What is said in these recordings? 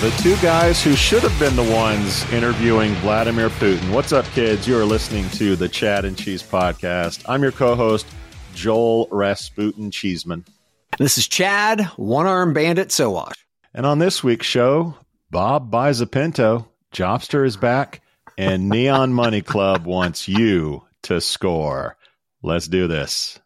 The two guys who should have been the ones interviewing Vladimir Putin. What's up, kids? You are listening to the Chad and Cheese podcast. I'm your co host, Joel Rasputin Cheeseman. This is Chad, one arm bandit Sowash. And on this week's show, Bob buys a Pinto, Jobster is back, and Neon Money Club wants you to score. Let's do this.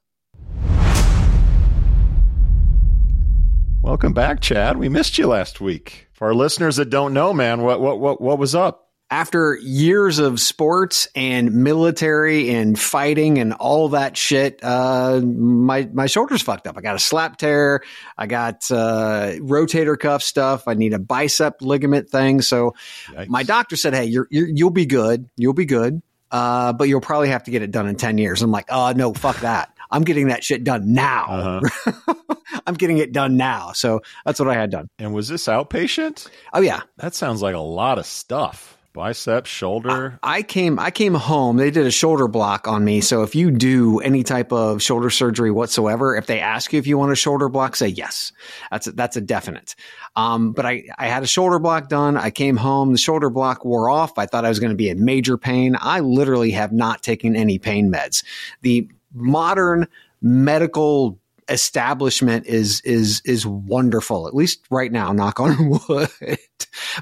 Welcome back, Chad. We missed you last week. For our listeners that don't know, man, what what what what was up? After years of sports and military and fighting and all that shit, uh, my my shoulders fucked up. I got a slap tear. I got uh, rotator cuff stuff. I need a bicep ligament thing. So Yikes. my doctor said, "Hey, you're, you're you'll be good. You'll be good." Uh, but you'll probably have to get it done in 10 years. I'm like, oh, no, fuck that. I'm getting that shit done now. Uh-huh. I'm getting it done now. So that's what I had done. And was this outpatient? Oh, yeah. That sounds like a lot of stuff. Bicep, shoulder. I came I came home. They did a shoulder block on me. So if you do any type of shoulder surgery whatsoever, if they ask you if you want a shoulder block, say yes. That's a, that's a definite. Um, but I I had a shoulder block done. I came home. The shoulder block wore off. I thought I was going to be in major pain. I literally have not taken any pain meds. The modern medical establishment is is is wonderful at least right now knock on wood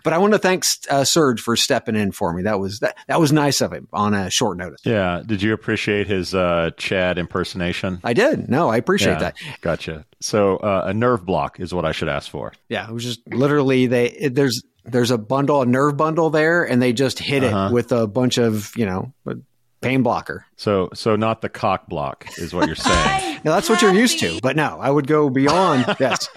but i want to thank uh, serge for stepping in for me that was that, that was nice of him on a short notice Yeah. Did you appreciate his uh, Chad impersonation? i did no i appreciate Yeah, that Gotcha. So uh, a nerve block is what I should ask for. yeah it was just literally they it, there's there's a bundle a nerve bundle there and they just hit Uh-huh. it with a bunch of you know pain blocker So so not the cock block is what you're saying. now that's what you're used to but no i would go beyond yes.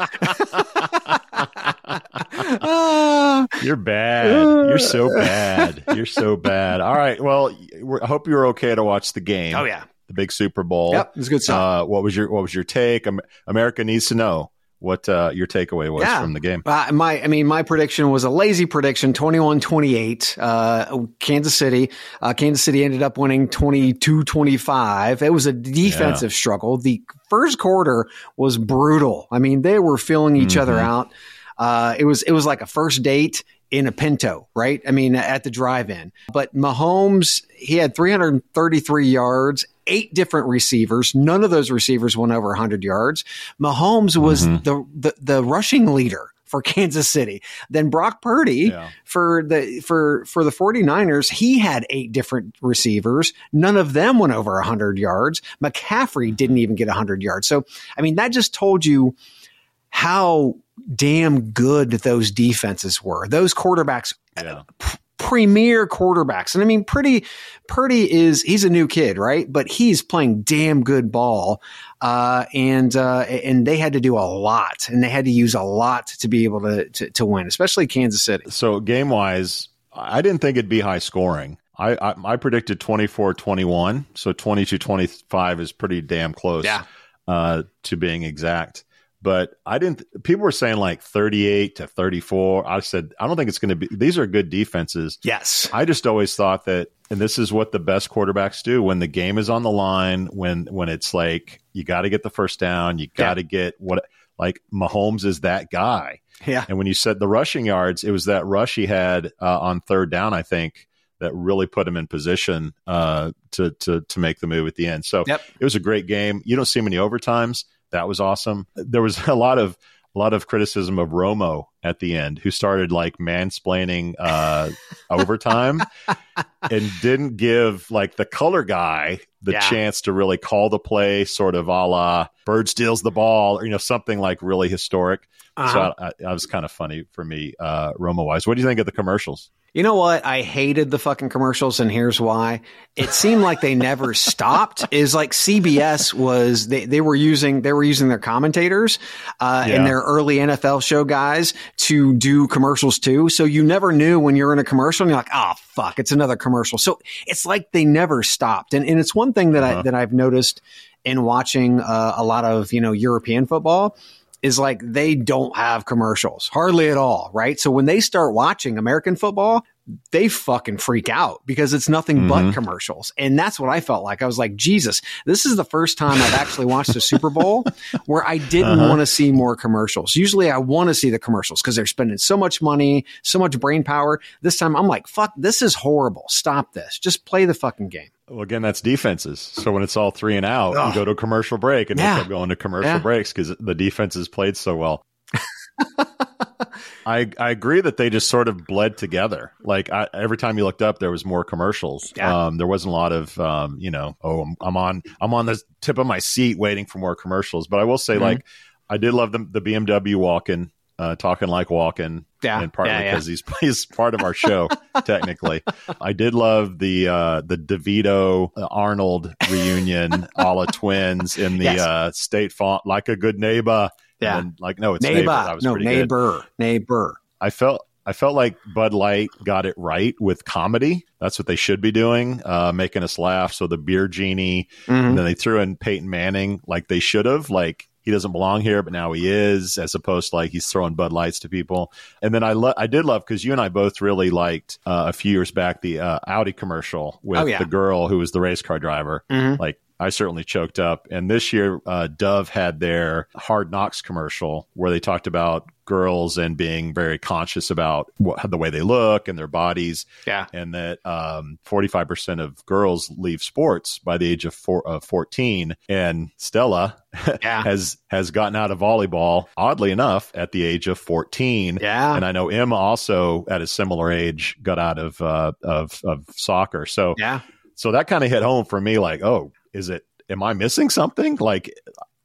You're bad. You're so bad. You're so bad. All right. Well, I hope you were okay to watch the game. oh yeah The big Super Bowl. yep it was good stuff Uh, what was your What was your take? America needs to know what uh, your takeaway was Yeah. from the game. Uh, my, I mean, my prediction was a lazy prediction, 21-28, uh, Kansas City. Uh, Kansas City ended up winning 22-25. It was a defensive struggle. The first quarter was brutal. I mean, they were filling each other Mhm. out. Uh, it was, it was like a first date in a Pinto, right? I mean, at the drive-in. But Mahomes, he had 333 yards, eight different receivers. None of those receivers went over 100 yards. Mahomes was Mhm. the, the the rushing leader for Kansas City. Then Brock Purdy Yeah. for the for for the 49ers, he had eight different receivers. None of them went over 100 yards. McCaffrey didn't even get 100 yards. So, I mean, that just told you how damn good that those defenses were. Those quarterbacks Yeah. premier quarterbacks. And I mean, Pretty, Purdy is, he's a new kid, right? But he's playing damn good ball. Uh, and, uh, and they had to do a lot and they had to use a lot to be able to, to, to win, especially Kansas City. So game wise, I didn't think it'd be high scoring. I, I, I predicted 24 21. So 22 25 is pretty damn close Yeah. uh, to being exact. But I didn't, people were saying like 38 to 34. I said, I don't think it's going to be, these are good defenses. Yes. I just always thought that, and this is what the best quarterbacks do when the game is on the line, when when it's like you got to get the first down, you got to get what like Mahomes is that guy. Yeah. And when you said the rushing yards, it was that rush he had uh, on third down, I think, that really put him in position uh, to to to make the move at the end. So Yep. it was a great game. You don't see many overtimes. That was awesome. There was a lot of a lot of criticism of Romo at the end, who started like mansplaining uh, overtime. and didn't give like the color guy the Yeah. chance to really call the play, sort of a la Bird steals the ball, or you know something like really historic. Uh-huh. So I, I, that was kind of funny for me, uh, Romo wise. What do you think of the commercials? You know what? I hated the fucking commercials, and here's why. It seemed like they never stopped. Is like CBS was they, they were using they were using their commentators uh, Yeah. and their early NFL show guys to do commercials too. So you never knew when you're in a commercial, and you're like, oh fuck, it's another commercial. So it's like they never stopped, and and it's one thing that Uh-huh. I that I've noticed in watching uh, a lot of you know European football is like they don't have commercials hardly at all, right? So when they start watching American football, they fucking freak out because it's nothing but Mhm. commercials. And that's what I felt like. I was like, Jesus, this is the first time I've actually watched a Super Bowl where I didn't Uh-huh. want to see more commercials. Usually I want to see the commercials because they're spending so much money, so much brain power. This time I'm like, fuck, this is horrible. Stop this. Just play the fucking game. Well, again, that's defenses. So when it's all three and out, Ugh. you go to a commercial break, and Yeah. they kept going to commercial Yeah. breaks because the defense defenses played so well. I I agree that they just sort of bled together. Like I, every time you looked up, there was more commercials. Yeah. Um, there wasn't a lot of um, you know, oh, I'm, I'm on I'm on the tip of my seat waiting for more commercials. But I will say, Mhm. like, I did love the the BMW walking, uh, talking like walking. Yeah. and partly yeah, yeah. because he's he's part of our show technically. I did love the uh, the DeVito uh, Arnold reunion, a la twins in the Yes. uh, State Farm, like a good neighbor. Yeah. And like no, it's neighbor. Neighbor. Was No, pretty good. neighbor. Neighbor. I felt I felt like Bud Light got it right with comedy. That's what they should be doing, uh, making us laugh. So the beer genie, Mhm. and then they threw in Peyton Manning like they should have. Like he doesn't belong here, but now he is, as opposed to like he's throwing Bud Lights to people. And then I lo- I did love because you and I both really liked uh, a few years back the uh, Audi commercial with Oh, yeah. the girl who was the race car driver. Mhm. Like I certainly choked up. And this year, uh, Dove had their Hard Knocks commercial where they talked about girls and being very conscious about what, the way they look and their bodies Yeah. and that um, 45% of girls leave sports by the age of four, uh, 14 and stella Yeah. has has gotten out of volleyball oddly enough at the age of 14 Yeah. and i know emma also at a similar age got out of uh, of, of soccer so yeah. so that kind of hit home for me like oh is it am i missing something? Like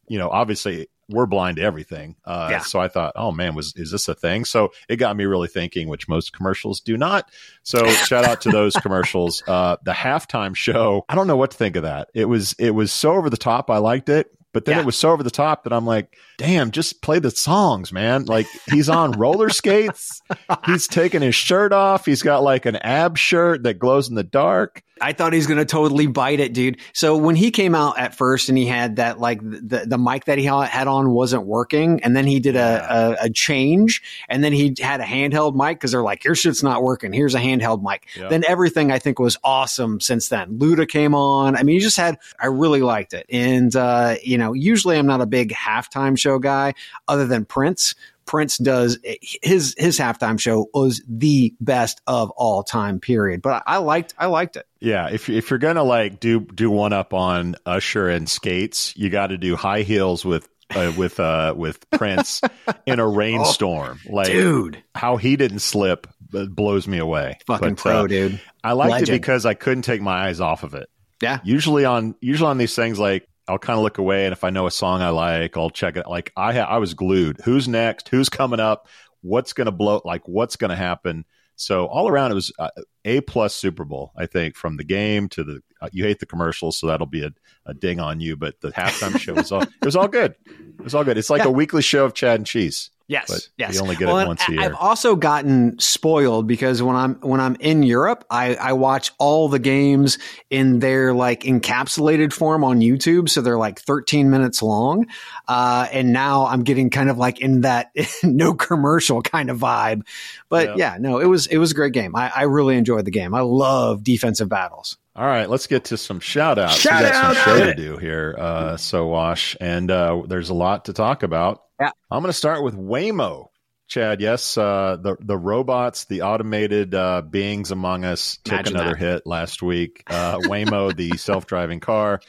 you know obviously we're blind to everything. Uh, Yeah. so i thought oh man was is this a thing? So it got me really thinking which most commercials do not. So shout out to those commercials. Uh, the halftime show i don't know what to think of that. It was it was so over the top. I liked it but then Yeah. it was so over the top that I'm like, damn, just play the songs, man. Like he's on roller skates. He's taking his shirt off. He's got like an ab shirt that glows in the dark. I thought he's going to totally bite it, dude. So when he came out at first and he had that, like the, the mic that he had on wasn't working. And then he did a, a, a change and then he had a handheld mic because they're like, your shit's not working. Here's a handheld mic. Yeah. Then everything I think was awesome since then. Luda came on. I mean, you just had, I really liked it. And, uh, you know, usually I'm not a big halftime show guy other than Prince. Prince does his his halftime show was the best of all time. Period. But I, liked I liked it. Yeah, if if you're gonna like do do one up on Usher and skates, you got to do high heels with uh, with uh with Prince in a rainstorm. like Dude, how he didn't slip uh, blows me away. fucking But, pro, uh, dude. I liked Legend. it because I couldn't take my eyes off of it. Yeah. Usually on usually on these things like I'll kind of look away and if I know a song I like, I'll check it. Like I ha- I was glued. Who's next? Who's coming up? What's going to blow like what's going to happen? So all around it was uh, a plus Super Bowl, I think, from the game to the. Uh, you hate the commercials, so that'll be a, a ding on you. But the halftime show was all it was all good. It was all good. It's like Yeah. a weekly show of Chad and Cheese. Yes, But yes. you only get Well, it once a year. I've also gotten spoiled because when I'm when I'm in Europe, I, I watch all the games in their like encapsulated form on YouTube, so they're like 13 minutes long. Uh, and now I'm getting kind of like in that no commercial kind of vibe. But Yeah. yeah, no, it was it was a great game. I, I really enjoyed the game. I love defensive battles. All right, let's get to some shout outs. Shout we got out! some show to do here, uh, Sowash, and uh, there's a lot to talk about. Yeah. I'm going to start with Waymo. Chad, yes, uh, the the robots, the automated uh, beings among us took Imagine another that. hit last week. Uh, Waymo, the self driving car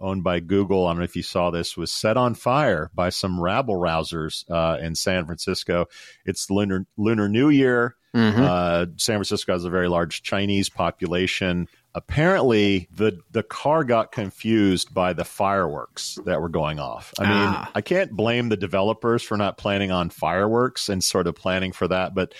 owned by Google, I don't know if you saw this, was set on fire by some rabble rousers uh, in San Francisco. It's lunar lunar New Year. Mm-hmm. Uh, San Francisco has a very large Chinese population. Apparently, the the car got confused by the fireworks that were going off. I mean, ah. I can't blame the developers for not planning on fireworks and sort of planning for that, but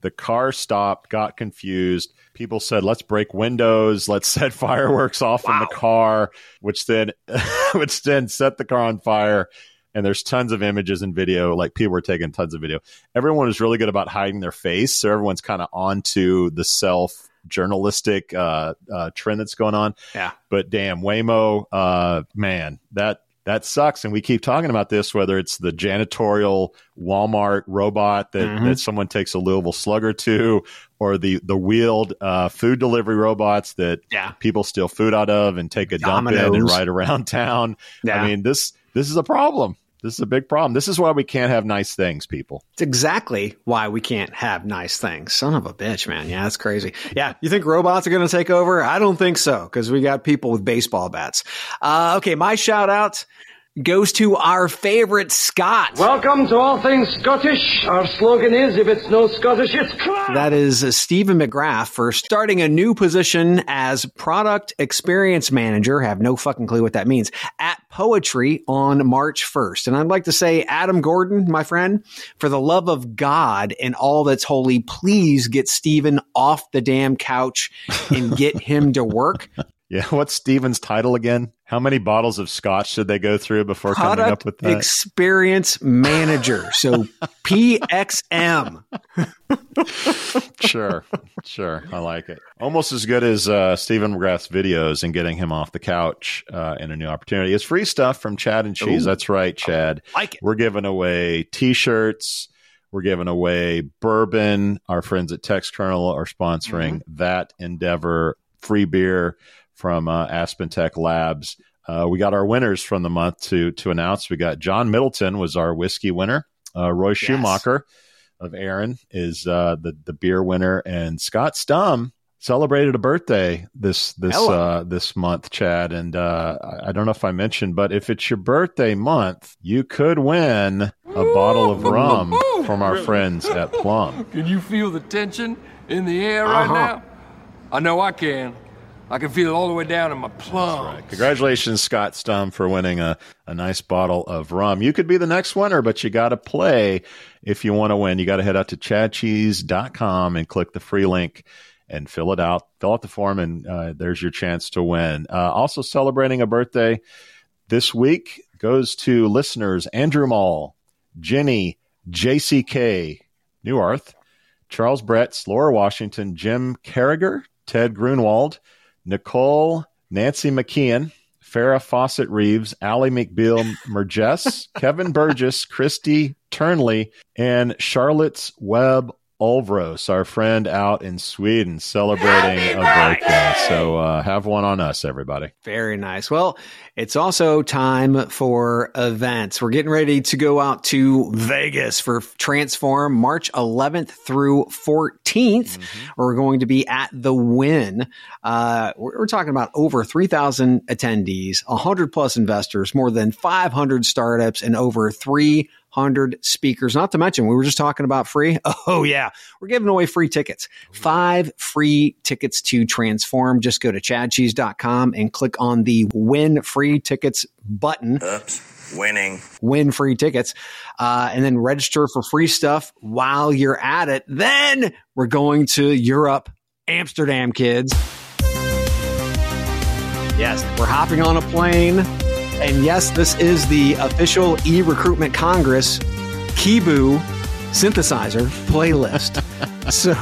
the car stopped, got confused. People said, "Let's break windows. Let's set fireworks off wow. in the car," which then, which then set the car on fire. And there's tons of images and video. Like people were taking tons of video. Everyone was really good about hiding their face, so everyone's kind of onto the self journalistic uh, uh, trend that's going on. Yeah. But damn, Waymo, uh, man, that that sucks. And we keep talking about this, whether it's the janitorial Walmart robot that, mm-hmm. that someone takes a Louisville slugger to, or the the wheeled uh, food delivery robots that yeah. people steal food out of and take a dump in and ride around town. Yeah. I mean, this this is a problem. This is a big problem. This is why we can't have nice things, people. It's exactly why we can't have nice things. Son of a bitch, man. Yeah, that's crazy. Yeah, you think robots are going to take over? I don't think so because we got people with baseball bats. Uh, okay, my shout out goes to our favorite Scott. Welcome to All Things Scottish. Our slogan is if it's no Scottish, it's crap. That is Stephen McGrath for starting a new position as product experience manager. Have no fucking clue what that means at Poetry on March 1st. And I'd like to say, Adam Gordon, my friend, for the love of God and all that's holy, please get Stephen off the damn couch and get him to work. Yeah, what's Steven's title again? How many bottles of scotch did they go through before Product coming up with that? Experience manager. So PXM. sure, sure. I like it. Almost as good as uh, Stephen McGrath's videos and getting him off the couch uh, in a new opportunity. It's free stuff from Chad and Cheese. Ooh, That's right, Chad. like it. We're giving away t shirts. We're giving away bourbon. Our friends at Textkernel are sponsoring mm-hmm. that endeavor. Free beer from uh, Aspen Tech Labs. Uh, we got our winners from the month to to announce. We got John Middleton was our whiskey winner. Uh, Roy yes. Schumacher of Aaron is uh, the the beer winner, and Scott Stum celebrated a birthday this this uh, this month, Chad. And uh, I don't know if I mentioned, but if it's your birthday month, you could win a bottle of rum from our friends at Plum. Can you feel the tension in the air right uh-huh. now? I know I can. I can feel it all the way down in my plums. Right. Congratulations, Scott Stum, for winning a, a nice bottle of rum. You could be the next winner, but you got to play if you want to win. You got to head out to chadcheese.com and click the free link and fill it out. Fill out the form, and uh, there's your chance to win. Uh, also, celebrating a birthday this week goes to listeners Andrew Mall, Jenny, JCK, Newarth, Charles Bretts, Laura Washington, Jim Carriger, Ted Grunwald, Nicole, Nancy McKeon, Farrah Fawcett Reeves, Allie McBeal Merges, Kevin Burgess, Christy Turnley, and Charlotte's Webb Ulvros, our friend out in Sweden, celebrating a birthday. So uh, have one on us, everybody. Very nice. Well, it's also time for events. We're getting ready to go out to Vegas for Transform March 11th through 14th. Mm-hmm. We're going to be at the Wynn. Uh, we're, we're, talking about over 3,000 attendees, 100 plus investors, more than 500 startups, and over 3 hundred speakers. Not to mention, we were just talking about free. Oh yeah, we're giving away free tickets. Five free tickets to transform. Just go to chadcheese.com and click on the win free tickets button. Oops, winning. Win free tickets. Uh, and then register for free stuff while you're at it. Then we're going to Europe, Amsterdam, kids. Yes, we're hopping on a plane and yes, this is the official e recruitment Congress Kebu synthesizer playlist. so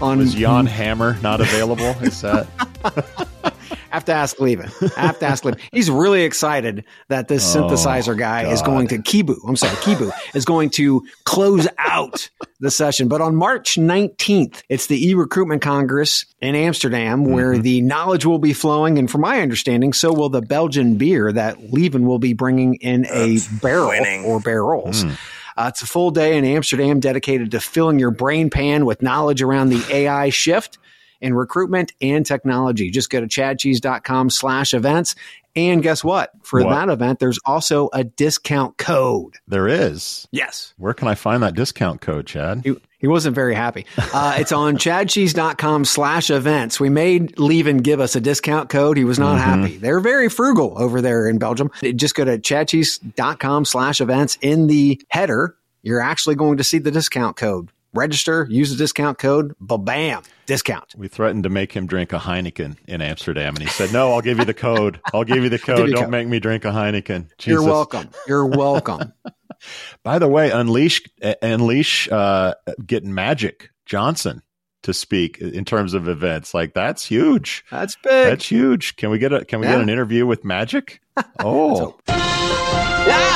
on Was Jan Hammer not available? Is that have to ask Levin. I have to ask Levin. He's really excited that this oh, synthesizer guy God. is going to Kebu. I'm sorry, Kebu is going to close out the session. But on March 19th, it's the e-recruitment congress in Amsterdam where mm-hmm. the knowledge will be flowing. And from my understanding, so will the Belgian beer that Levin will be bringing in a barrel winning. or barrels. Mm. Uh, it's a full day in Amsterdam dedicated to filling your brain pan with knowledge around the AI shift in recruitment and technology. Just go to chadcheese.com slash events And guess what? For What? that event, there's also a discount code. There is. Yes. Where can I find that discount code, Chad? He, he wasn't very happy. Uh, it's on chadcheese.com slash events. We made Levin give us a discount code. He was not happy. They're very frugal over there in Belgium. Just go to chadcheese.com slash events. In the header, you're actually going to see the discount code. Register, use the discount code, ba-bam, discount. We threatened to make him drink a Heineken in Amsterdam, and he said, "No, I'll give you the code. I'll give you the code. you Don't code." make me drink a Heineken." You're welcome. You're welcome. By the way, unleash unleash uh, getting Magic Johnson to speak in terms of events. Like that's huge. That's big. That's huge. Can we get a Can we get an interview with Magic? Oh, got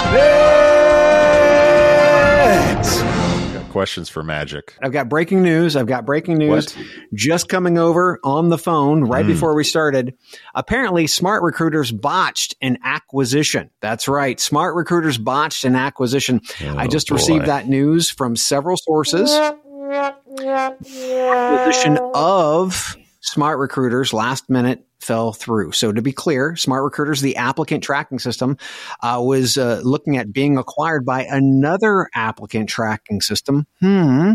questions for Magic. I've got breaking news. I've got breaking news What? just coming over on the phone right Mm. before we started. Apparently, Smart Recruiters botched an acquisition. That's right. Smart Recruiters botched an acquisition. I Oh, just boy. received that news from several sources. Acquisition of Smart Recruiters last minute fell through. So to be clear, Smart Recruiters, the applicant tracking system, uh, was uh, looking at being acquired by another applicant tracking system. Hmm.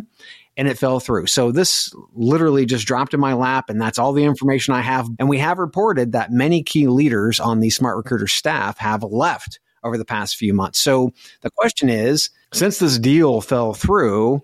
And it fell through. So this literally just dropped in my lap, and that's all the information I have. And we have reported that many key leaders on the Smart Recruiter staff have left over the past few months. So the question is, since this deal fell through,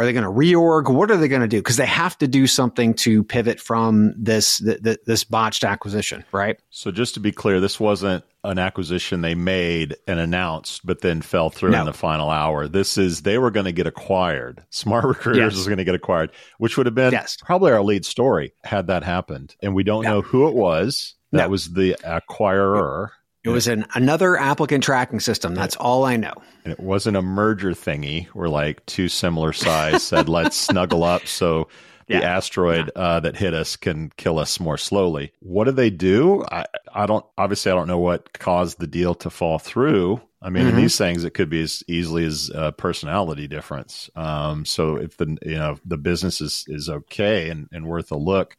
are they going to reorg? What are they going to do? Because they have to do something to pivot from this th- th- this botched acquisition, right? So just to be clear, this wasn't an acquisition they made and announced, but then fell through No. in the final hour. This is they were going to get acquired. Smart Recruiters Yes. was going to get acquired, which would have been Yes. probably our lead story had that happened. And we don't No. know who it was. That No. was the acquirer. It was an another applicant tracking system. That's all I know. And it wasn't a merger thingy where like two similar size said, let's snuggle up so the Yeah. asteroid uh, that hit us can kill us more slowly. What do they do? I, I don't, obviously, I don't know what caused the deal to fall through. I mean, in Mhm. these things, it could be as easily as a personality difference. Um, so if the, you know, the business is, is okay and, and worth a look,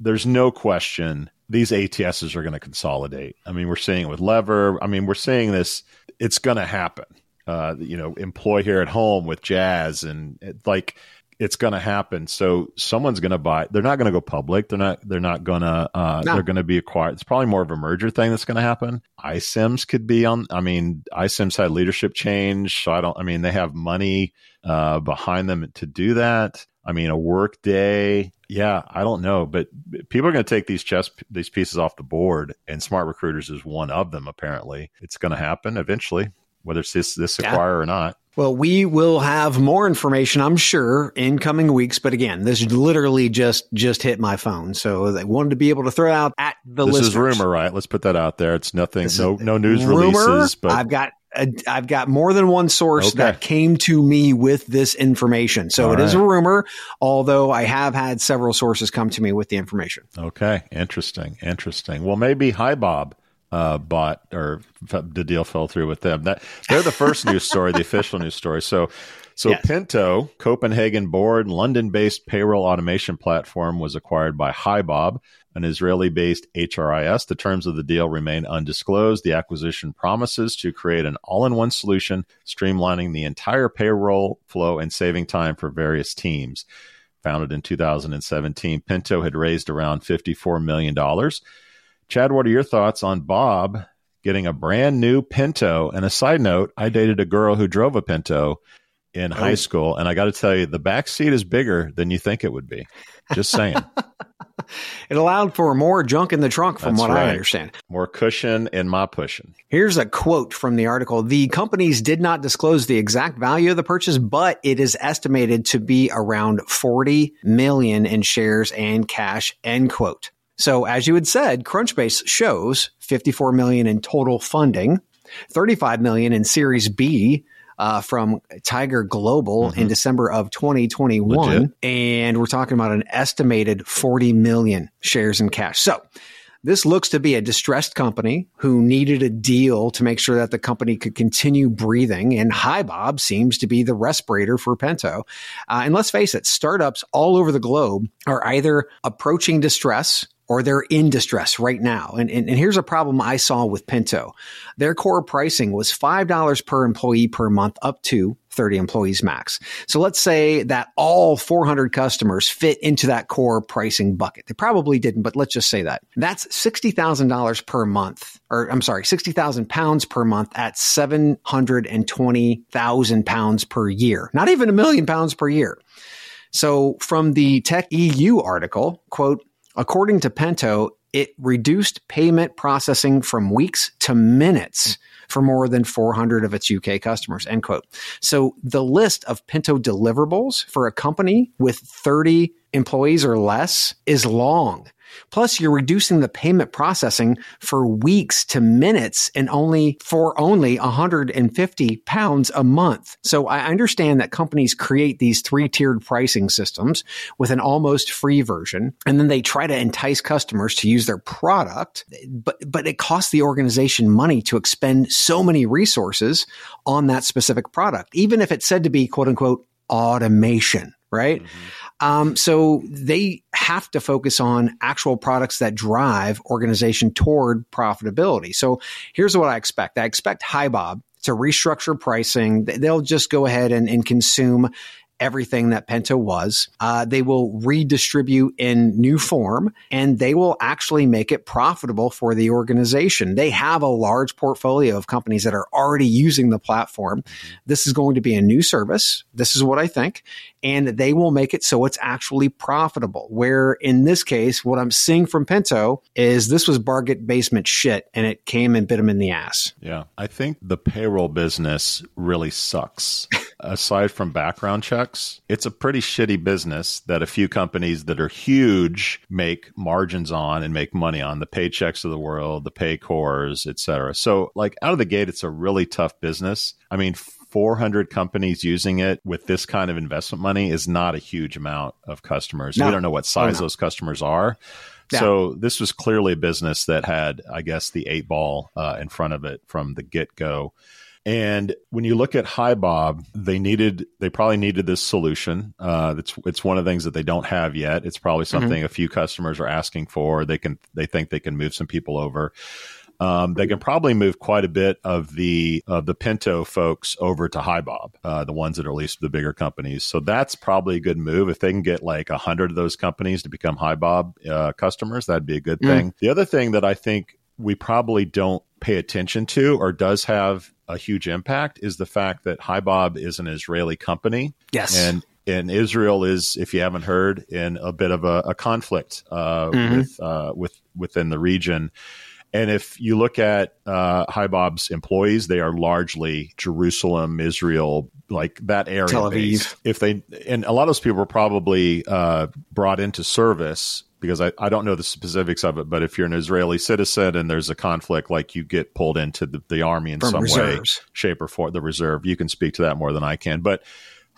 there's no question these ATSs are going to consolidate. I mean, we're seeing it with Lever. I mean, we're seeing this. It's going to happen. Uh, you know, employ here at home with Jazz, and it, like it's going to happen. So someone's going to buy. They're not going to go public. They're not. They're not going to. Uh, No. They're going to be acquired. It's probably more of a merger thing that's going to happen. iCIMS could be on. I mean, iCIMS had leadership change, so I don't. I mean, they have money uh, behind them to do that. I mean, a Workday. Yeah, I don't know, but people are going to take these chess these pieces off the board, and smart recruiters is one of them. Apparently, it's going to happen eventually, whether it's this this Yeah. acquire or not. Well, we will have more information, I'm sure, in coming weeks. But again, this literally just just hit my phone, so I wanted to be able to throw out at the list. this listeners. is rumor, right? Let's put that out there. It's nothing. This No, no news rumor. releases, but I've got I've got more than one source Okay. that came to me with this information. So All it is a rumor, although I have had several sources come to me with the information. Okay, interesting, interesting. Well, maybe HiBob uh, bought or the deal fell through with them. That they're the first news story, the official news story. So, so Yes. Pento, Copenhagen-born, London-based payroll automation platform, was acquired by HiBob, an Israeli-based HRIS. The terms of the deal remain undisclosed. The acquisition promises to create an all-in-one solution, streamlining the entire payroll flow and saving time for various teams. Founded in 2017, Pento had raised around $54 million. Chad, what are your thoughts on Bob getting a brand new Pinto? And a side note, I dated a girl who drove a Pinto in Oh. high school, and I got to tell you, the back seat is bigger than you think it would be. Just saying, It allowed for more junk in the trunk, from That's what right. I understand. more cushion in my pushing. Here's a quote from the article. The companies did not disclose the exact value of the purchase, but it is estimated to be around 40 million in shares and cash, end quote. So as you had said, Crunchbase shows 54 million in total funding, 35 million in Series B. Uh, from Tiger Global in December of 2021. Legit. And we're talking about an estimated 40 million shares in cash. So this looks to be a distressed company who needed a deal to make sure that the company could continue breathing. And HiBob seems to be the respirator for Pento. Uh, and let's face it, startups all over the globe are either approaching distress or they're in distress right now. And, and, and, here's a problem I saw with Pento. Their core pricing was $5 per employee per month up to 30 employees max. So let's say that all 400 customers fit into that core pricing bucket. They probably didn't, but let's just say that. That's $60,000 per month, or I'm sorry, 60,000 pounds per month at 720,000 pounds per year. Not even a million pounds per year. So from the Tech EU article, quote, according to Pento, it reduced payment processing from weeks to minutes for more than 400 of its UK customers, end quote. So the list of Pento deliverables for a company with 30 employees or less is long. Plus, you're reducing the payment processing for weeks to minutes and only for only 150 pounds a month. So I understand that companies create these three tiered pricing systems with an almost free version, and then they try to entice customers to use their product. But, but it costs the organization money to expend so many resources on that specific product, even if it's said to be quote unquote automation, right? Mm-hmm. Um, so they have to focus on actual products that drive organization toward profitability. So here's what I expect. I expect HiBob to restructure pricing. They'll just go ahead and, and consume everything that Pento was. Uh, they will redistribute in new form and they will actually make it profitable for the organization. They have a large portfolio of companies that are already using the platform. This is going to be a new service. This is what I think. And they will make it so it's actually profitable. Where in this case, what I'm seeing from Pento is this was bargain basement shit and it came and bit them in the ass. Yeah. I think the payroll business really sucks. Aside from background checks, it's a pretty shitty business that a few companies that are huge make margins on and make money on the paychecks of the world, the Paycors, et cetera. So, like out of the gate, it's a really tough business. I mean, 400 companies using it with this kind of investment money is not a huge amount of customers. No. We don't know what size oh, no. those customers are. So this was clearly a business that had, I guess, the eight ball uh, in front of it from the get go. And when you look at HiBob, they needed, they probably needed this solution. Uh, it's it's one of the things that they don't have yet. It's probably mm-hmm. something mm-hmm. a few customers are asking for. They can, they think they can move some people over. Um, they can probably move quite a bit of the of the Pento folks over to HiBob, uh, the ones that are at least the bigger companies. So that's probably a good move. If they can get like a hundred of those companies to become HiBob uh, customers, that'd be a good mm. thing. The other thing that I think we probably don't pay attention to or does have a huge impact is the fact that HiBob is an Israeli company. Yes. And and Israel is, if you haven't heard, in a bit of a, a conflict uh, mm-hmm. with uh, with within the region. And if you look at uh, HiBob's employees, they are largely Jerusalem, Israel, like that area. Tel Aviv. Based. If they and a lot of those people were probably uh, brought into service because I, I don't know the specifics of it, but if you're an Israeli citizen and there's a conflict, like you get pulled into the, the army in From some reserves. way, shape, or form, the reserve, you can speak to that more than I can. But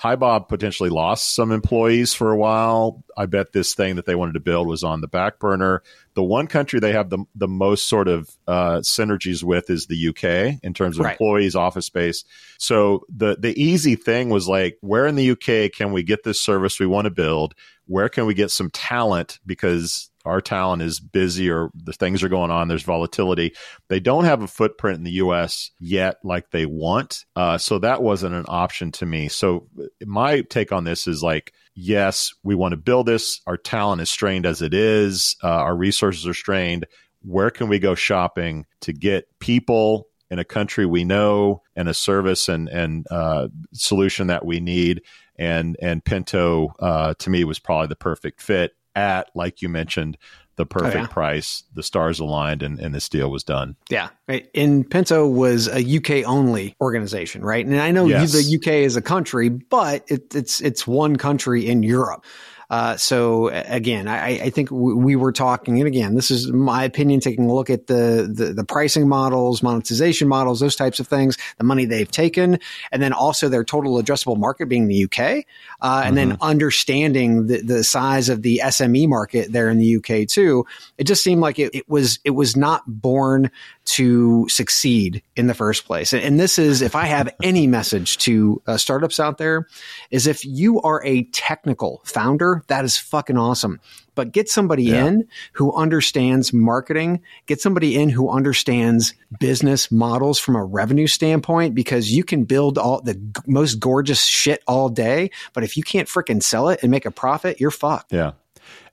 HiBob potentially lost some employees for a while. I bet this thing that they wanted to build was on the back burner. The one country they have the, the most sort of uh, synergies with is the UK in terms of right. employees, office space. So the the easy thing was like, where in the UK can we get this service we want to build? where can we get some talent because our talent is busy or the things are going on there's volatility they don't have a footprint in the us yet like they want uh, so that wasn't an option to me so my take on this is like yes we want to build this. Our talent is strained as it is. Uh, our resources are strained. Where can we go shopping to get people in a country we know and a service and and uh, solution that we need? And and Pento uh, to me was probably the perfect fit at like you mentioned the perfect oh, yeah. price. The stars aligned, and, and this deal was done. Yeah, right. And Pento was a UK only organization, right? And I know yes. the UK is a country, but it, it's it's one country in Europe. Uh, so again, I, I think we were talking, and again, this is my opinion, taking a look at the, the, the pricing models, monetization models, those types of things, the money they've taken, and then also their total addressable market being the UK, uh, and mm-hmm. then understanding the, the size of the SME market there in the UK too. It just seemed like it, it was it was not born to succeed in the first place. And, and this is, if I have any message to uh, startups out there, is if you are a technical founder whatever, that is fucking awesome. But get somebody yeah. in who understands marketing, get somebody in who understands business models from a revenue standpoint, because you can build all the g- most gorgeous shit all day. But if you can't freaking sell it and make a profit, you're fucked. Yeah.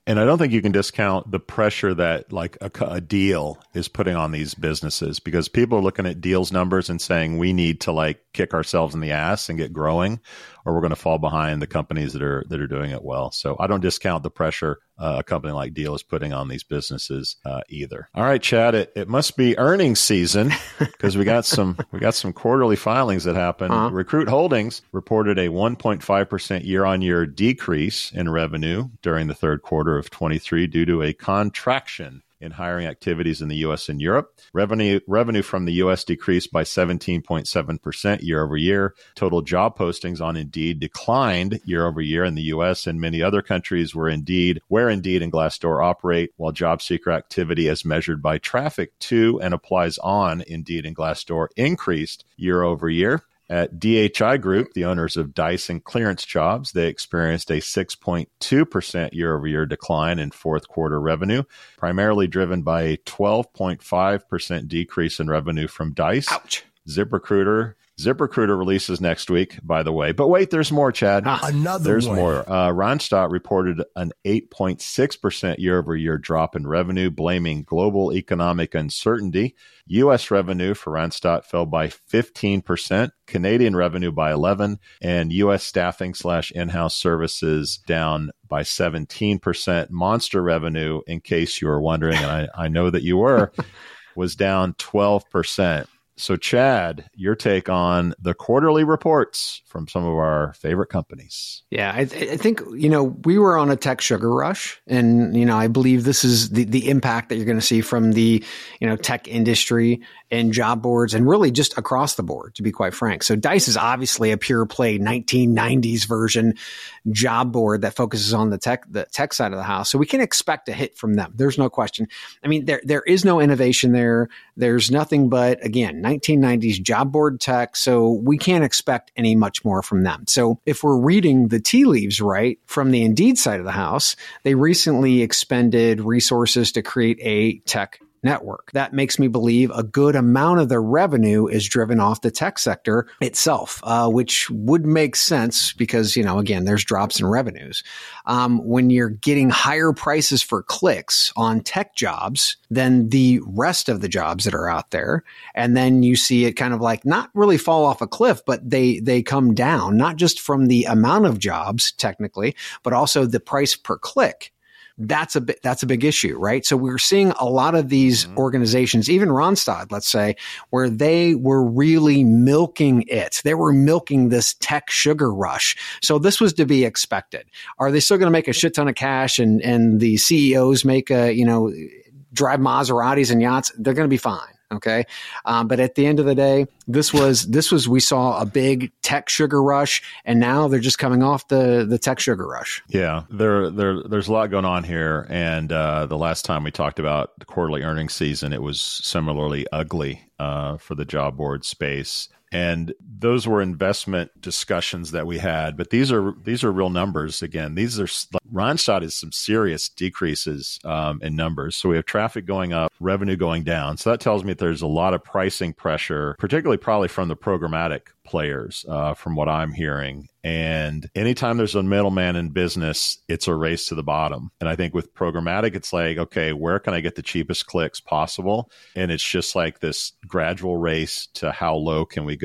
And I don't think you can discount the pressure that like a, a, Deel is putting on these businesses because people are looking at Deel's numbers and saying we need to like kick ourselves in the ass and get growing or we're going to fall behind the companies that are that are doing it well. So I don't discount the pressure uh, a company like Deel is putting on these businesses uh, either. All right, Chad, it, it must be earnings season because we got some we got some quarterly filings that happened. Uh-huh. Recruit Holdings reported a 1.5 percent year on year decrease in revenue during the third quarter of 23 due to a contraction in hiring activities in the U.S. and Europe. Revenue revenue from the U.S. decreased by 17.7 percent year over year. Total job postings on Indeed declined year over year in the U.S. and many other countries where Indeed where Indeed and Glassdoor operate. While job seeker activity, as measured by traffic to and applies on Indeed and Glassdoor, increased year over year. At DHI Group, the owners of Dice and Clearance Jobs, they experienced a 6.2% year over year decline in fourth quarter revenue, primarily driven by a 12.5% decrease in revenue from Dice. Ouch. ZipRecruiter ZipRecruiter releases next week, by the way. But wait, there's more, Chad. Ah, another There's one. more. Uh, Randstad reported an 8.6% year over year drop in revenue, blaming global economic uncertainty. U.S. revenue for Randstad fell by 15%, Canadian revenue by 11, and U.S. staffing slash in-house services down by 17%. Monster revenue, in case you were wondering, and I, I know that you were, was down 12%. So, Chad, your take on the quarterly reports from some of our favorite companies. Yeah, I, I, think, you know, we were on a tech sugar rush. And, you know, I believe this is the, the impact that you're going to see from the, you know, tech industry and job boards and really just across the board, to be quite frank. So, Dice is obviously a pure play 1990s version job board that focuses on the tech, the tech side of the house. So, we can expect a hit from them. There's no question. I mean, there, there is no innovation there. There's nothing but, again, 1990s job board tech. So we can't expect any much more from them. So if we're reading the tea leaves right from the Indeed side of the house, they recently expended resources to create a tech network. That makes me believe a good amount of their revenue is driven off the tech sector itself, uh, which would make sense because, you know, again, there's drops in revenues. Um, when you're getting higher prices for clicks on tech jobs than the rest of the jobs that are out there, and then you see it kind of like not really fall off a cliff, but they they come down not just from the amount of jobs technically, but also the price per click that's a bit, that's a big issue, right? So we're seeing a lot of these mm-hmm. organizations, even Randstad, let's say, where they were really milking it. They were milking this tech sugar rush. So this was to be expected. Are they still going to make a shit ton of cash and, and the CEOs make a, you know, drive Maseratis and yachts? They're going to be fine. Okay. Um, but at the end of the day, this was, this was, we saw a big tech sugar rush and now they're just coming off the, the tech sugar rush. Yeah. There, there, there's a lot going on here. And, uh, the last time we talked about the quarterly earnings season, it was similarly ugly, uh, for the job board space and those were investment discussions that we had but these are these are real numbers again these are Randstad is some serious decreases um, in numbers so we have traffic going up revenue going down so that tells me that there's a lot of pricing pressure particularly probably from the programmatic players uh, from what i'm hearing and anytime there's a middleman in business, it's a race to the bottom. And I think with programmatic, it's like, okay, where can I get the cheapest clicks possible? And it's just like this gradual race to how low can we go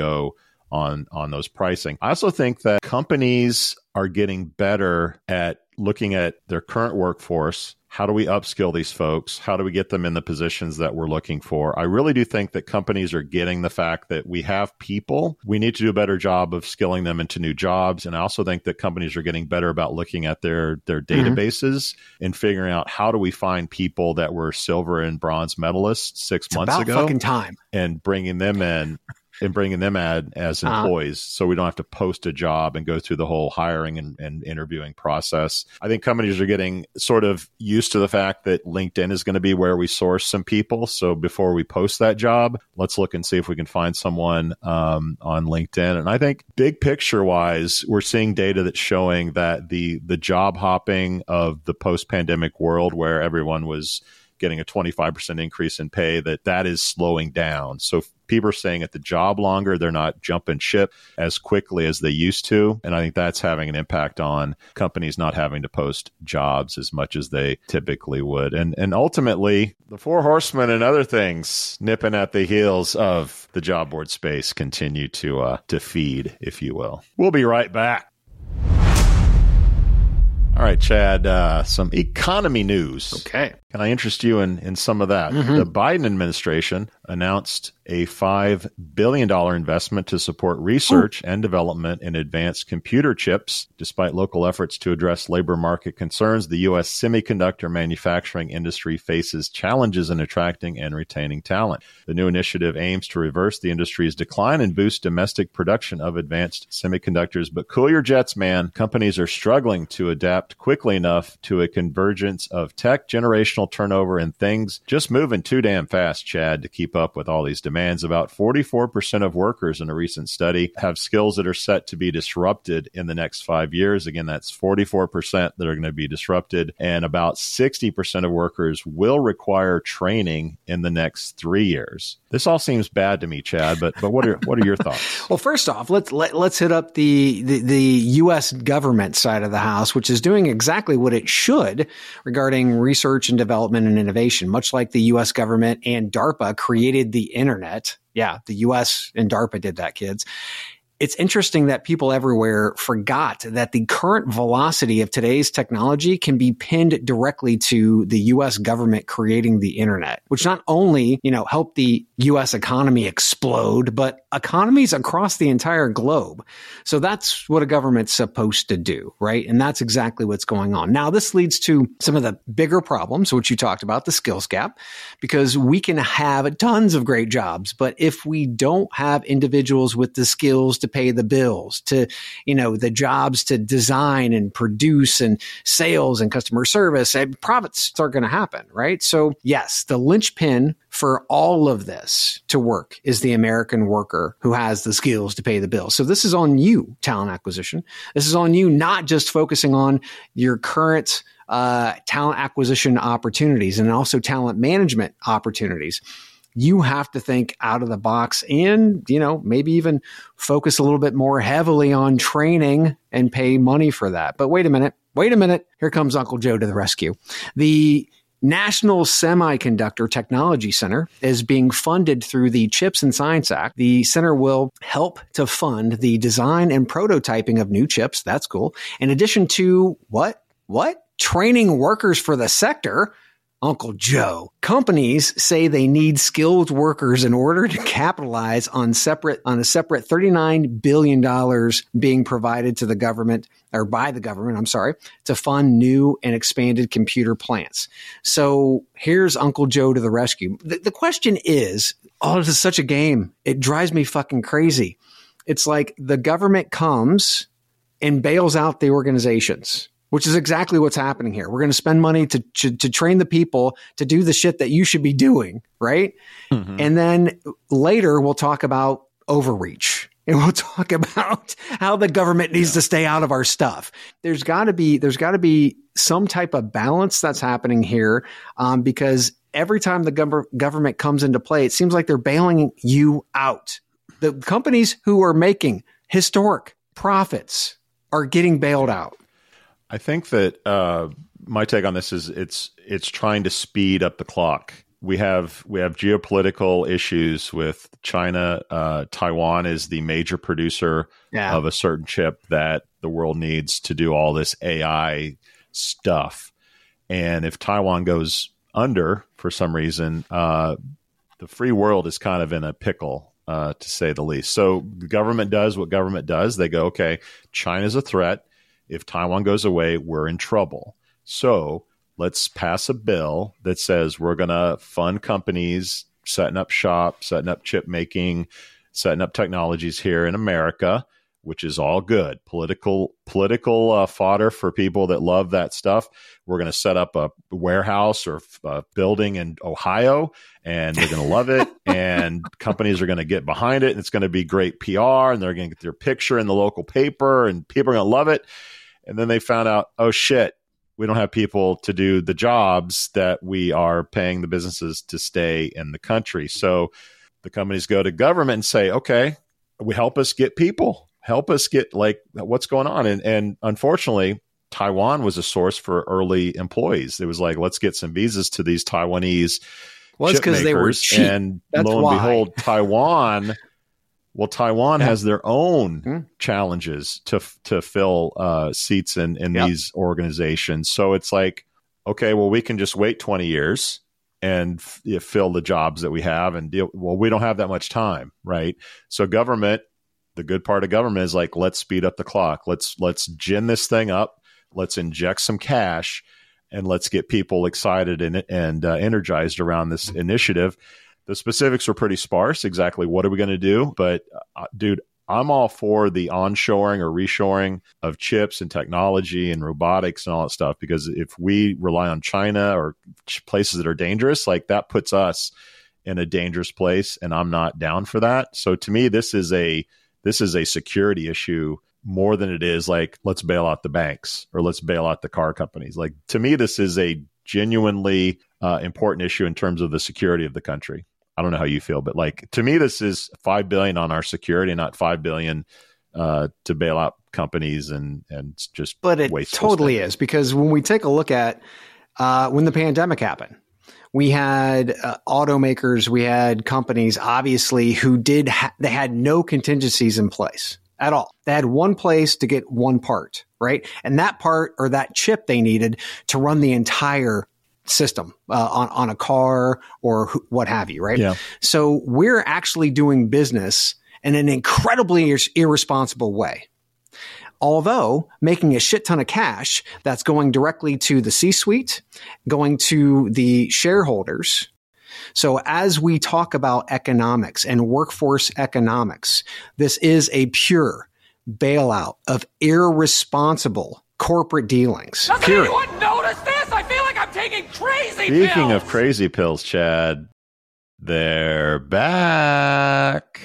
on on those pricing. I also think that companies are getting better at looking at their current workforce how do we upskill these folks? How do we get them in the positions that we're looking for? I really do think that companies are getting the fact that we have people. We need to do a better job of skilling them into new jobs. And I also think that companies are getting better about looking at their, their mm-hmm. databases and figuring out how do we find people that were silver and bronze medalists six it's months ago. Fucking time. And bringing them in and bringing them ad as Uh-huh. employees, so we don't have to post a job and go through the whole hiring and, and interviewing process. I think companies are getting sort of used to the fact that LinkedIn is going to be where we source some people. So before we post that job, let's look and see if we can find someone um, on LinkedIn. And I think big picture wise, we're seeing data that's showing that the the job hopping of the post pandemic world, where everyone was getting a 25% increase in pay that that is slowing down. So people are staying at the job longer they're not jumping ship as quickly as they used to. And i think that's having an impact on companies not having to post jobs as much as they typically would. And and ultimately the four horsemen and other things nipping at the heels of the job board space continue to uh to feed if you will. We'll be right back. All right, Chad, uh, some economy news. Okay. Can I interest you in, in some of that? Mm-hmm. The Biden administration announced a $5 billion investment to support research and development in advanced computer chips. Despite local efforts to address labor market concerns, the U.S. semiconductor manufacturing industry faces challenges in attracting and retaining talent. The new initiative aims to reverse the industry's decline and boost domestic production of advanced semiconductors. But cool your jets, man. Companies are struggling to adapt quickly enough to a convergence of tech, generational turnover, and things just moving too damn fast, Chad, to keep up with all these demands. About 44% of workers in a recent study have skills that are set to be disrupted in the next five years. Again, that's 44% that are going to be disrupted, and about 60% of workers will require training in the next three years. This all seems bad to me, Chad, but but what are what are your thoughts? Well, first off, let's let, let's hit up the, the the U.S. government side of the house, which is doing exactly what it should regarding research and development and innovation. Much like the U.S. government and DARPA created the internet. Yeah, the U.S. and DARPA did that, kids. It's interesting that people everywhere forgot that the current velocity of today's technology can be pinned directly to the US government creating the internet, which not only, you know, helped the US economy explode, but economies across the entire globe. So that's what a government's supposed to do, right? And that's exactly what's going on. Now, this leads to some of the bigger problems, which you talked about, the skills gap, because we can have tons of great jobs, but if we don't have individuals with the skills to pay the bills, to, you know, the jobs to design and produce and sales and customer service, and profits are going to happen, right? So yes, the linchpin for all of this to work is the American worker who has the skills to pay the bills. So this is on you, talent acquisition. This is on you, not just focusing on your current uh, talent acquisition opportunities and also talent management opportunities you have to think out of the box and, you know, maybe even focus a little bit more heavily on training and pay money for that. But wait a minute, wait a minute. Here comes Uncle Joe to the rescue. The National Semiconductor Technology Center is being funded through the CHIPS and Science Act. The center will help to fund the design and prototyping of new chips. That's cool. In addition to what? What? Training workers for the sector. Uncle Joe. Companies say they need skilled workers in order to capitalize on separate on a separate $39 billion being provided to the government or by the government, I'm sorry, to fund new and expanded computer plants. So here's Uncle Joe to the rescue. The, the question is, oh, this is such a game. It drives me fucking crazy. It's like the government comes and bails out the organizations which is exactly what's happening here. We're going to spend money to, to, to train the people to do the shit that you should be doing, right? Mm-hmm. And then later we'll talk about overreach and we'll talk about how the government needs yeah. to stay out of our stuff. There's got to be there's got to be some type of balance that's happening here um, because every time the gov- government comes into play, it seems like they're bailing you out. The companies who are making historic profits are getting bailed out. I think that uh, my take on this is it's it's trying to speed up the clock. We have we have geopolitical issues with China. Uh, Taiwan is the major producer yeah. of a certain chip that the world needs to do all this AI stuff. And if Taiwan goes under for some reason, uh, the free world is kind of in a pickle, uh, to say the least. So the government does what government does. They go, okay, China's a threat if Taiwan goes away, we're in trouble. So let's pass a bill that says we're going to fund companies setting up shop, setting up chip making, setting up technologies here in America, which is all good. Political political uh, fodder for people that love that stuff. We're going to set up a warehouse or a building in Ohio, and they're going to love it. and companies are going to get behind it, and it's going to be great PR, and they're going to get their picture in the local paper, and people are going to love it. And then they found out, oh shit, we don't have people to do the jobs that we are paying the businesses to stay in the country. So the companies go to government and say, okay, we help us get people, help us get like what's going on. And, and unfortunately, Taiwan was a source for early employees. It was like, let's get some visas to these Taiwanese. Well, it's because they were cheap. And That's lo and why. behold, Taiwan. Well, Taiwan Yeah. has their own Hmm. challenges to to fill uh, seats in in Yep. these organizations. So it's like, okay, well, we can just wait twenty years and f- fill the jobs that we have and deal. Well, we don't have that much time, right? So government, the good part of government is like, let's speed up the clock. Let's let's gin this thing up. Let's inject some cash, and let's get people excited and and uh, energized around this initiative. The specifics were pretty sparse. Exactly what are we going to do? But uh, dude, I'm all for the onshoring or reshoring of chips and technology and robotics and all that stuff because if we rely on China or places that are dangerous, like that puts us in a dangerous place and I'm not down for that. So to me this is a this is a security issue more than it is like let's bail out the banks or let's bail out the car companies. Like to me this is a genuinely uh, important issue in terms of the security of the country. I don't know how you feel, but like to me, this is five billion on our security, not five billion uh, to bail out companies and and just. But it totally is because when we take a look at uh, when the pandemic happened, we had uh, automakers, we had companies, obviously, who did ha- they had no contingencies in place at all. They had one place to get one part, right, and that part or that chip they needed to run the entire system uh, on on a car or wh- what have you, right? Yeah. So we're actually doing business in an incredibly ir- irresponsible way although making a shit ton of cash that's going directly to the C suite, going to the shareholders. So as we talk about economics and workforce economics, this is a pure bailout of irresponsible corporate dealings. Period. Taking crazy Speaking pills. of crazy pills, Chad, they're back.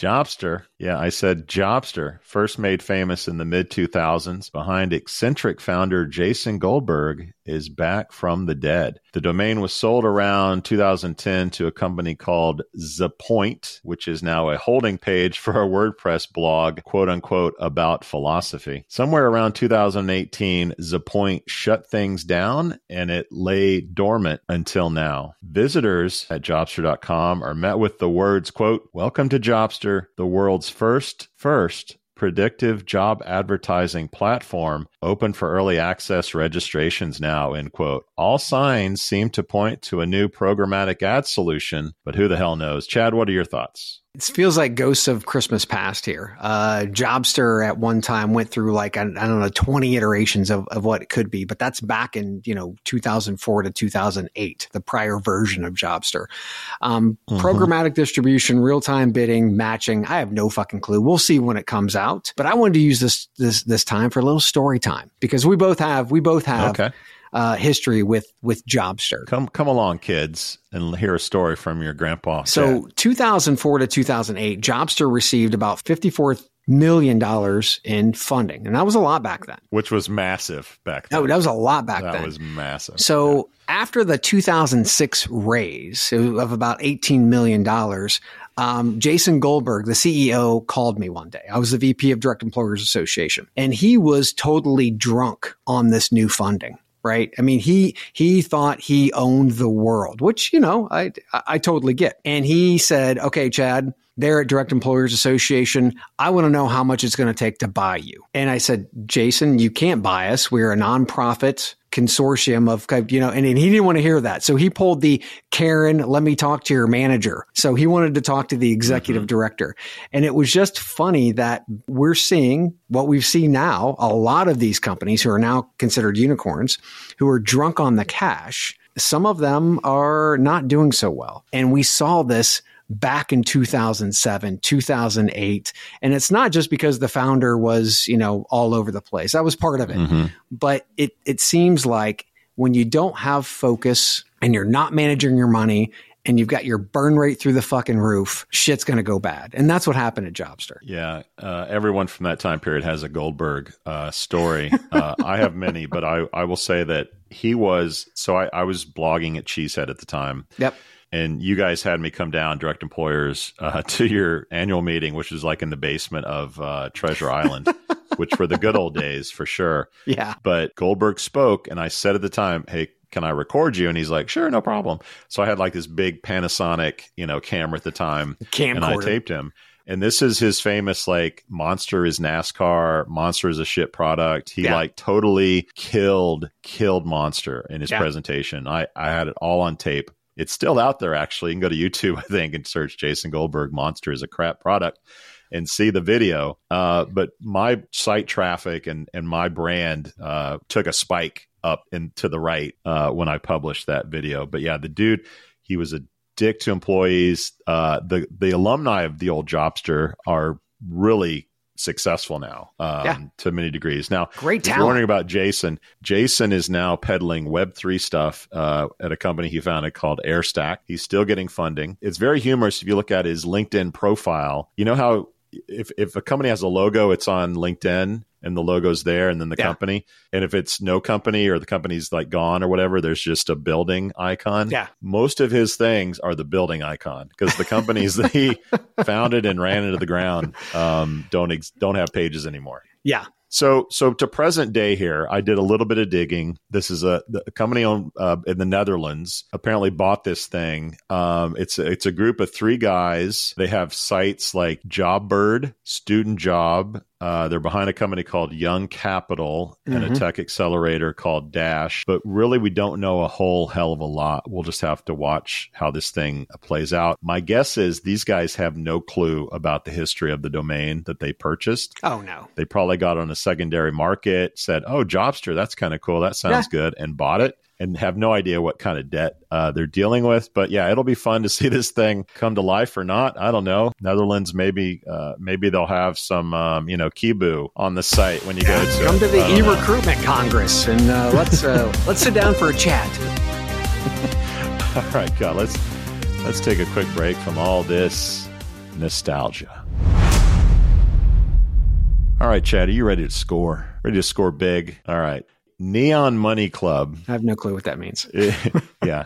Jobster. Yeah, I said Jobster, first made famous in the mid 2000s behind eccentric founder Jason Goldberg, is back from the dead. The domain was sold around 2010 to a company called Zapoint, which is now a holding page for a WordPress blog, quote unquote, about philosophy. Somewhere around 2018, Zapoint shut things down and it lay dormant until now. Visitors at Jobster.com are met with the words, quote, Welcome to Jobster, the world's first, first predictive job advertising platform open for early access registrations now end quote all signs seem to point to a new programmatic ad solution but who the hell knows chad what are your thoughts It feels like ghosts of Christmas past here. Uh, Jobster at one time went through like, I, I don't know, 20 iterations of, of what it could be, but that's back in, you know, 2004 to 2008, the prior version of Jobster. Um, Programmatic distribution, real time bidding, matching. I have no fucking clue. We'll see when it comes out, but I wanted to use this, this, this time for a little story time because we both have, we both have, okay uh, history with, with Jobster. come come along kids and hear a story from your grandpa So Chad. 2004 to 2008, Jobster received about 54 million dollars in funding, and that was a lot back then. which was massive back then No, that was a lot back that then. That was massive so after the 2006 raise of about 18 million dollars, um, Jason Goldberg, the CEO, called me one day. I was the VP of Direct Employers Association, and he was totally drunk on this new funding. Right. I mean, he, he thought he owned the world, which, you know, I, I I totally get. And he said, okay, Chad, there at Direct Employers Association, I want to know how much it's going to take to buy you. And I said, Jason, you can't buy us. We're a nonprofit consortium of, you know, and, and he didn't want to hear that. So he pulled the Karen, let me talk to your manager. So he wanted to talk to the executive mm-hmm. director. And it was just funny that we're seeing what we've seen now, a lot of these companies who are now considered unicorns who are drunk on the cash. Some of them are not doing so well. And we saw this back in 2007, 2008. And it's not just because the founder was, you know, all over the place. That was part of it. Mm-hmm. But it, it seems like when you don't have focus and you're not managing your money and you've got your burn rate through the fucking roof, shit's going to go bad. And that's what happened at Jobster. Yeah, uh, everyone from that time period has a Goldberg uh, story. uh, I have many, but I, I will say that he was. So I, I was blogging at Cheezhead at the time. Yep. And you guys had me come down, direct employers, uh, to your annual meeting, which was like in the basement of uh, Treasure Island, which were the good old days for sure. Yeah. But Goldberg spoke, and I said at the time, "Hey, can I record you?" And he's like, "Sure, no problem." So I had like this big Panasonic, you know, camera at the time, and I taped him. And this is his famous like Monster is NASCAR, Monster is a shit product. He Yeah. like totally killed killed Monster in his Yeah. presentation. I I had it all on tape. It's still out there actually. You can go to YouTube, I think, and search Jason Goldberg Monster is a crap product and see the video. Uh, but my site traffic and and my brand uh, took a spike up and to the right uh, when I published that video. But yeah, the dude, he was a dick to employees. Uh, the the alumni of the old Jobster are really successful now um, Yeah. to many degrees. Now, Great if you're wondering about Jason, Jason is now peddling Web three stuff uh, at a company he founded called Airstack. He's still getting funding. It's very humorous if you look at his LinkedIn profile. You know how if if a company has a logo, it's on LinkedIn and the logo's there, and then the Yeah. company. And if it's no company or the company's like gone or whatever, there's just a building icon. Yeah. Most of his things are the building icon because the companies that he founded and ran into the ground um, don't ex- don't have pages anymore. Yeah. So, so to present day here, I did a little bit of digging. This is a, a company owned uh, in the Netherlands. Apparently, bought this thing. Um, it's a, it's a group of three guys. They have sites like Jobbird, Student Job. Uh, they're behind a company called Young Capital and a Mhm. tech accelerator called Dash. But really, we don't know a whole hell of a lot. We'll just have to watch how this thing plays out. My guess is these guys have no clue about the history of the domain that they purchased. Oh, no. They probably got on a secondary market, said, "Oh, Jobster, that's kind of cool. That sounds good," and bought it, and have no idea what kind of debt uh, they're dealing with. But yeah, it'll be fun to see this thing come to life or not. I don't know. Netherlands, maybe, uh, maybe they'll have some, um, you know, Kebu on the site when you go to Come to the I don't know. e-recruitment congress and uh, let's uh, let's sit down for a chat. All right, God, let's let's take a quick break from all this nostalgia. All right, Chad, are you ready to score? Ready to score big? All right. Neon Money Club I have no clue what that means. yeah.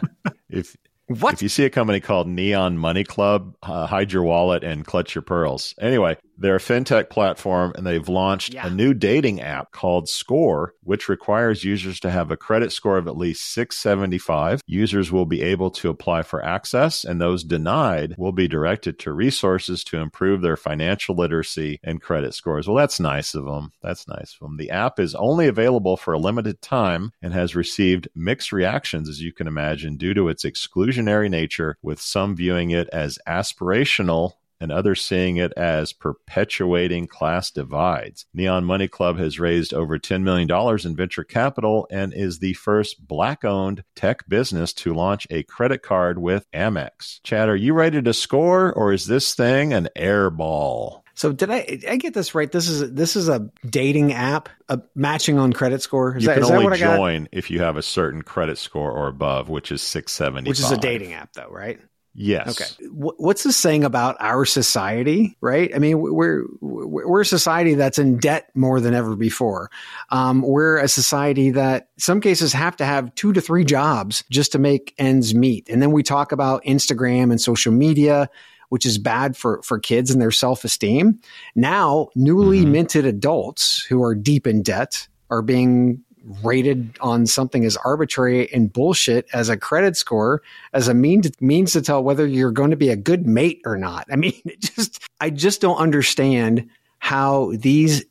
If What? if you see a company called Neon Money Club, uh, hide your wallet and clutch your pearls. Anyway, they're a fintech platform and they've launched Yeah. a new dating app called Score, which requires users to have a credit score of at least 675. Users will be able to apply for access, and those denied will be directed to resources to improve their financial literacy and credit scores. Well, that's nice of them. That's nice of them. The app is only available for a limited time and has received mixed reactions, as you can imagine, due to its exclusionary nature, with some viewing it as aspirational and others seeing it as perpetuating class divides. Neon Money Club has raised over $10 million in venture capital and is the first black owned tech business to launch a credit card with Amex. Chad, are you ready to score or is this thing an airball? So did I? did I get this right? This is this is a dating app, a matching on credit score. Is you that, can only what I got? join if you have a certain credit score or above, which is six seventy. Which is a dating app, though, right? Yes. Okay. What's this saying about our society, right? I mean, we're we're a society that's in debt more than ever before. Um, we're a society that some cases have to have two to three jobs just to make ends meet. And then we talk about Instagram and social media, which is bad for for kids and their self esteem. Now, newly Mhm. minted adults who are deep in debt are being rated on something as arbitrary and bullshit as a credit score as a mean to, means to tell whether you're going to be a good mate or not. I mean, it just I just don't understand how these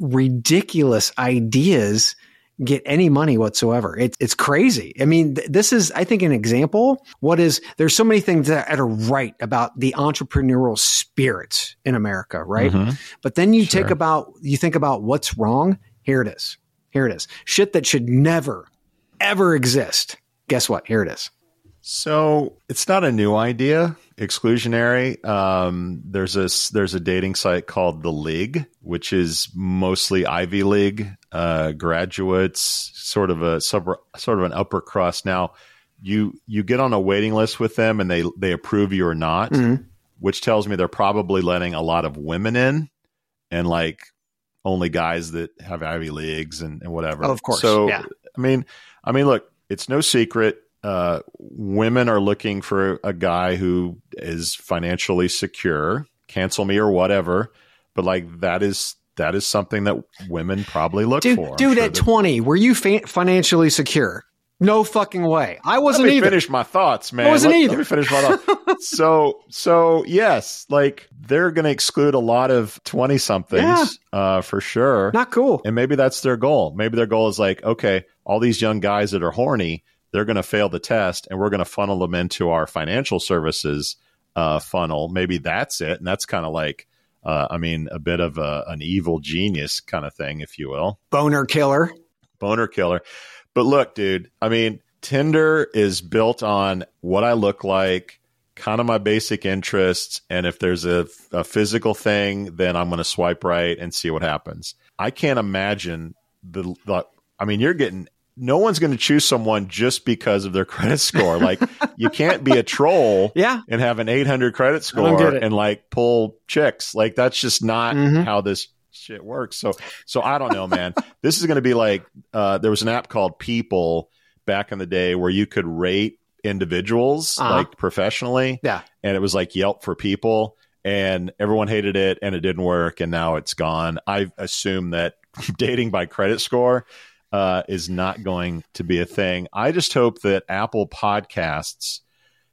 ridiculous ideas get any money whatsoever. It's it's crazy. I mean, th- this is I think an example. What is there's so many things that are right about the entrepreneurial spirit in America, right? Mhm. But then you Sure. take about you think about what's wrong. Here it is. Here it is. Shit that should never ever exist. Guess what? Here it is. So it's not a new idea, exclusionary. Um, there's a there's a dating site called the League, which is mostly Ivy League uh, graduates, sort of a sub, sort of an upper crust. Now, you you get on a waiting list with them, and they they approve you or not, Mhm. which tells me they're probably letting a lot of women in, and like only guys that have Ivy Leagues and, and whatever. Of course, So yeah. I mean, I mean, look, it's no secret. Uh, women are looking for a guy who is financially secure. Cancel me or whatever, but like that is that is something that women probably look Dude, for. I'm dude sure at that- 20, were you fa- financially secure? No fucking way. I wasn't Let me either. finish my thoughts, man. I wasn't let, either. Let me finish my thoughts. so, so yes, like they're going to exclude a lot of twenty somethings Yeah. uh, for sure. Not cool. And maybe that's their goal. Maybe their goal is like, okay, all these young guys that are horny, they're going to fail the test, and we're going to funnel them into our financial services uh, funnel. Maybe that's it, and that's kind of like, uh, I mean, a bit of a, an evil genius kind of thing, if you will Boner killer. boner killer. But look, dude, I mean, Tinder is built on what I look like, kind of my basic interests. And if there's a, a physical thing, then I'm going to swipe right and see what happens. I can't imagine the, the I mean, you're getting, no one's going to choose someone just because of their credit score. Like, you can't be a troll Yeah. and have an 800 credit score and like pull chicks. Like that's just not Mhm. how this shit works. So, so I don't know, man. this is going to be like uh, there was an app called People back in the day where you could rate individuals Uh-huh. like professionally, Yeah. and it was like Yelp for people. And everyone hated it, and it didn't work, and now it's gone. I assume that dating by credit score uh, is not going to be a thing. I just hope that Apple Podcasts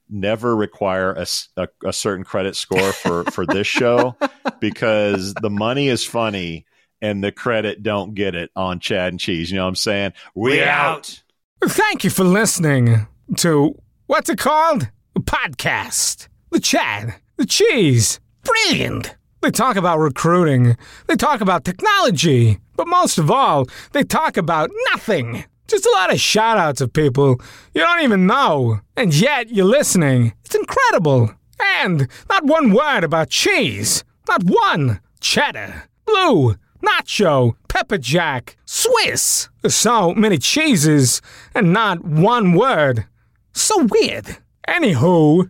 never require a a certain credit score for for this show because the money is funny and the credit don't get it on Chad and Cheese. You know what I'm saying? We, out. Thank you for listening to what's it called? A podcast. The Chad, the Cheese. Brilliant. They talk about recruiting. They talk about technology. But most of all, they talk about nothing. Just a lot of shout outs of people you don't even know. And yet you're listening. It's incredible. And not one word about cheese. Not one. Cheddar. Blue. Nacho. Pepper Jack. Swiss. So many cheeses and not one word. So weird. Anywho,